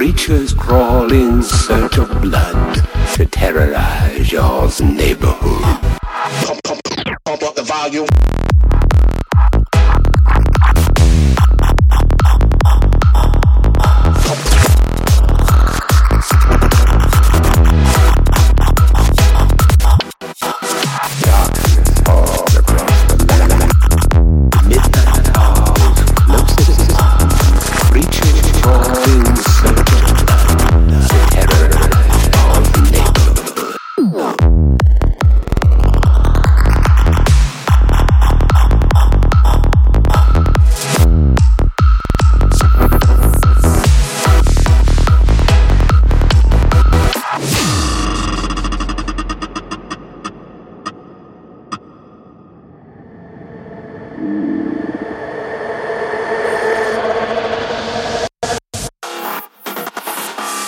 Creatures crawl in search of blood to terrorize your neighborhood. Pump, pump, pump up the volume. Darkness falls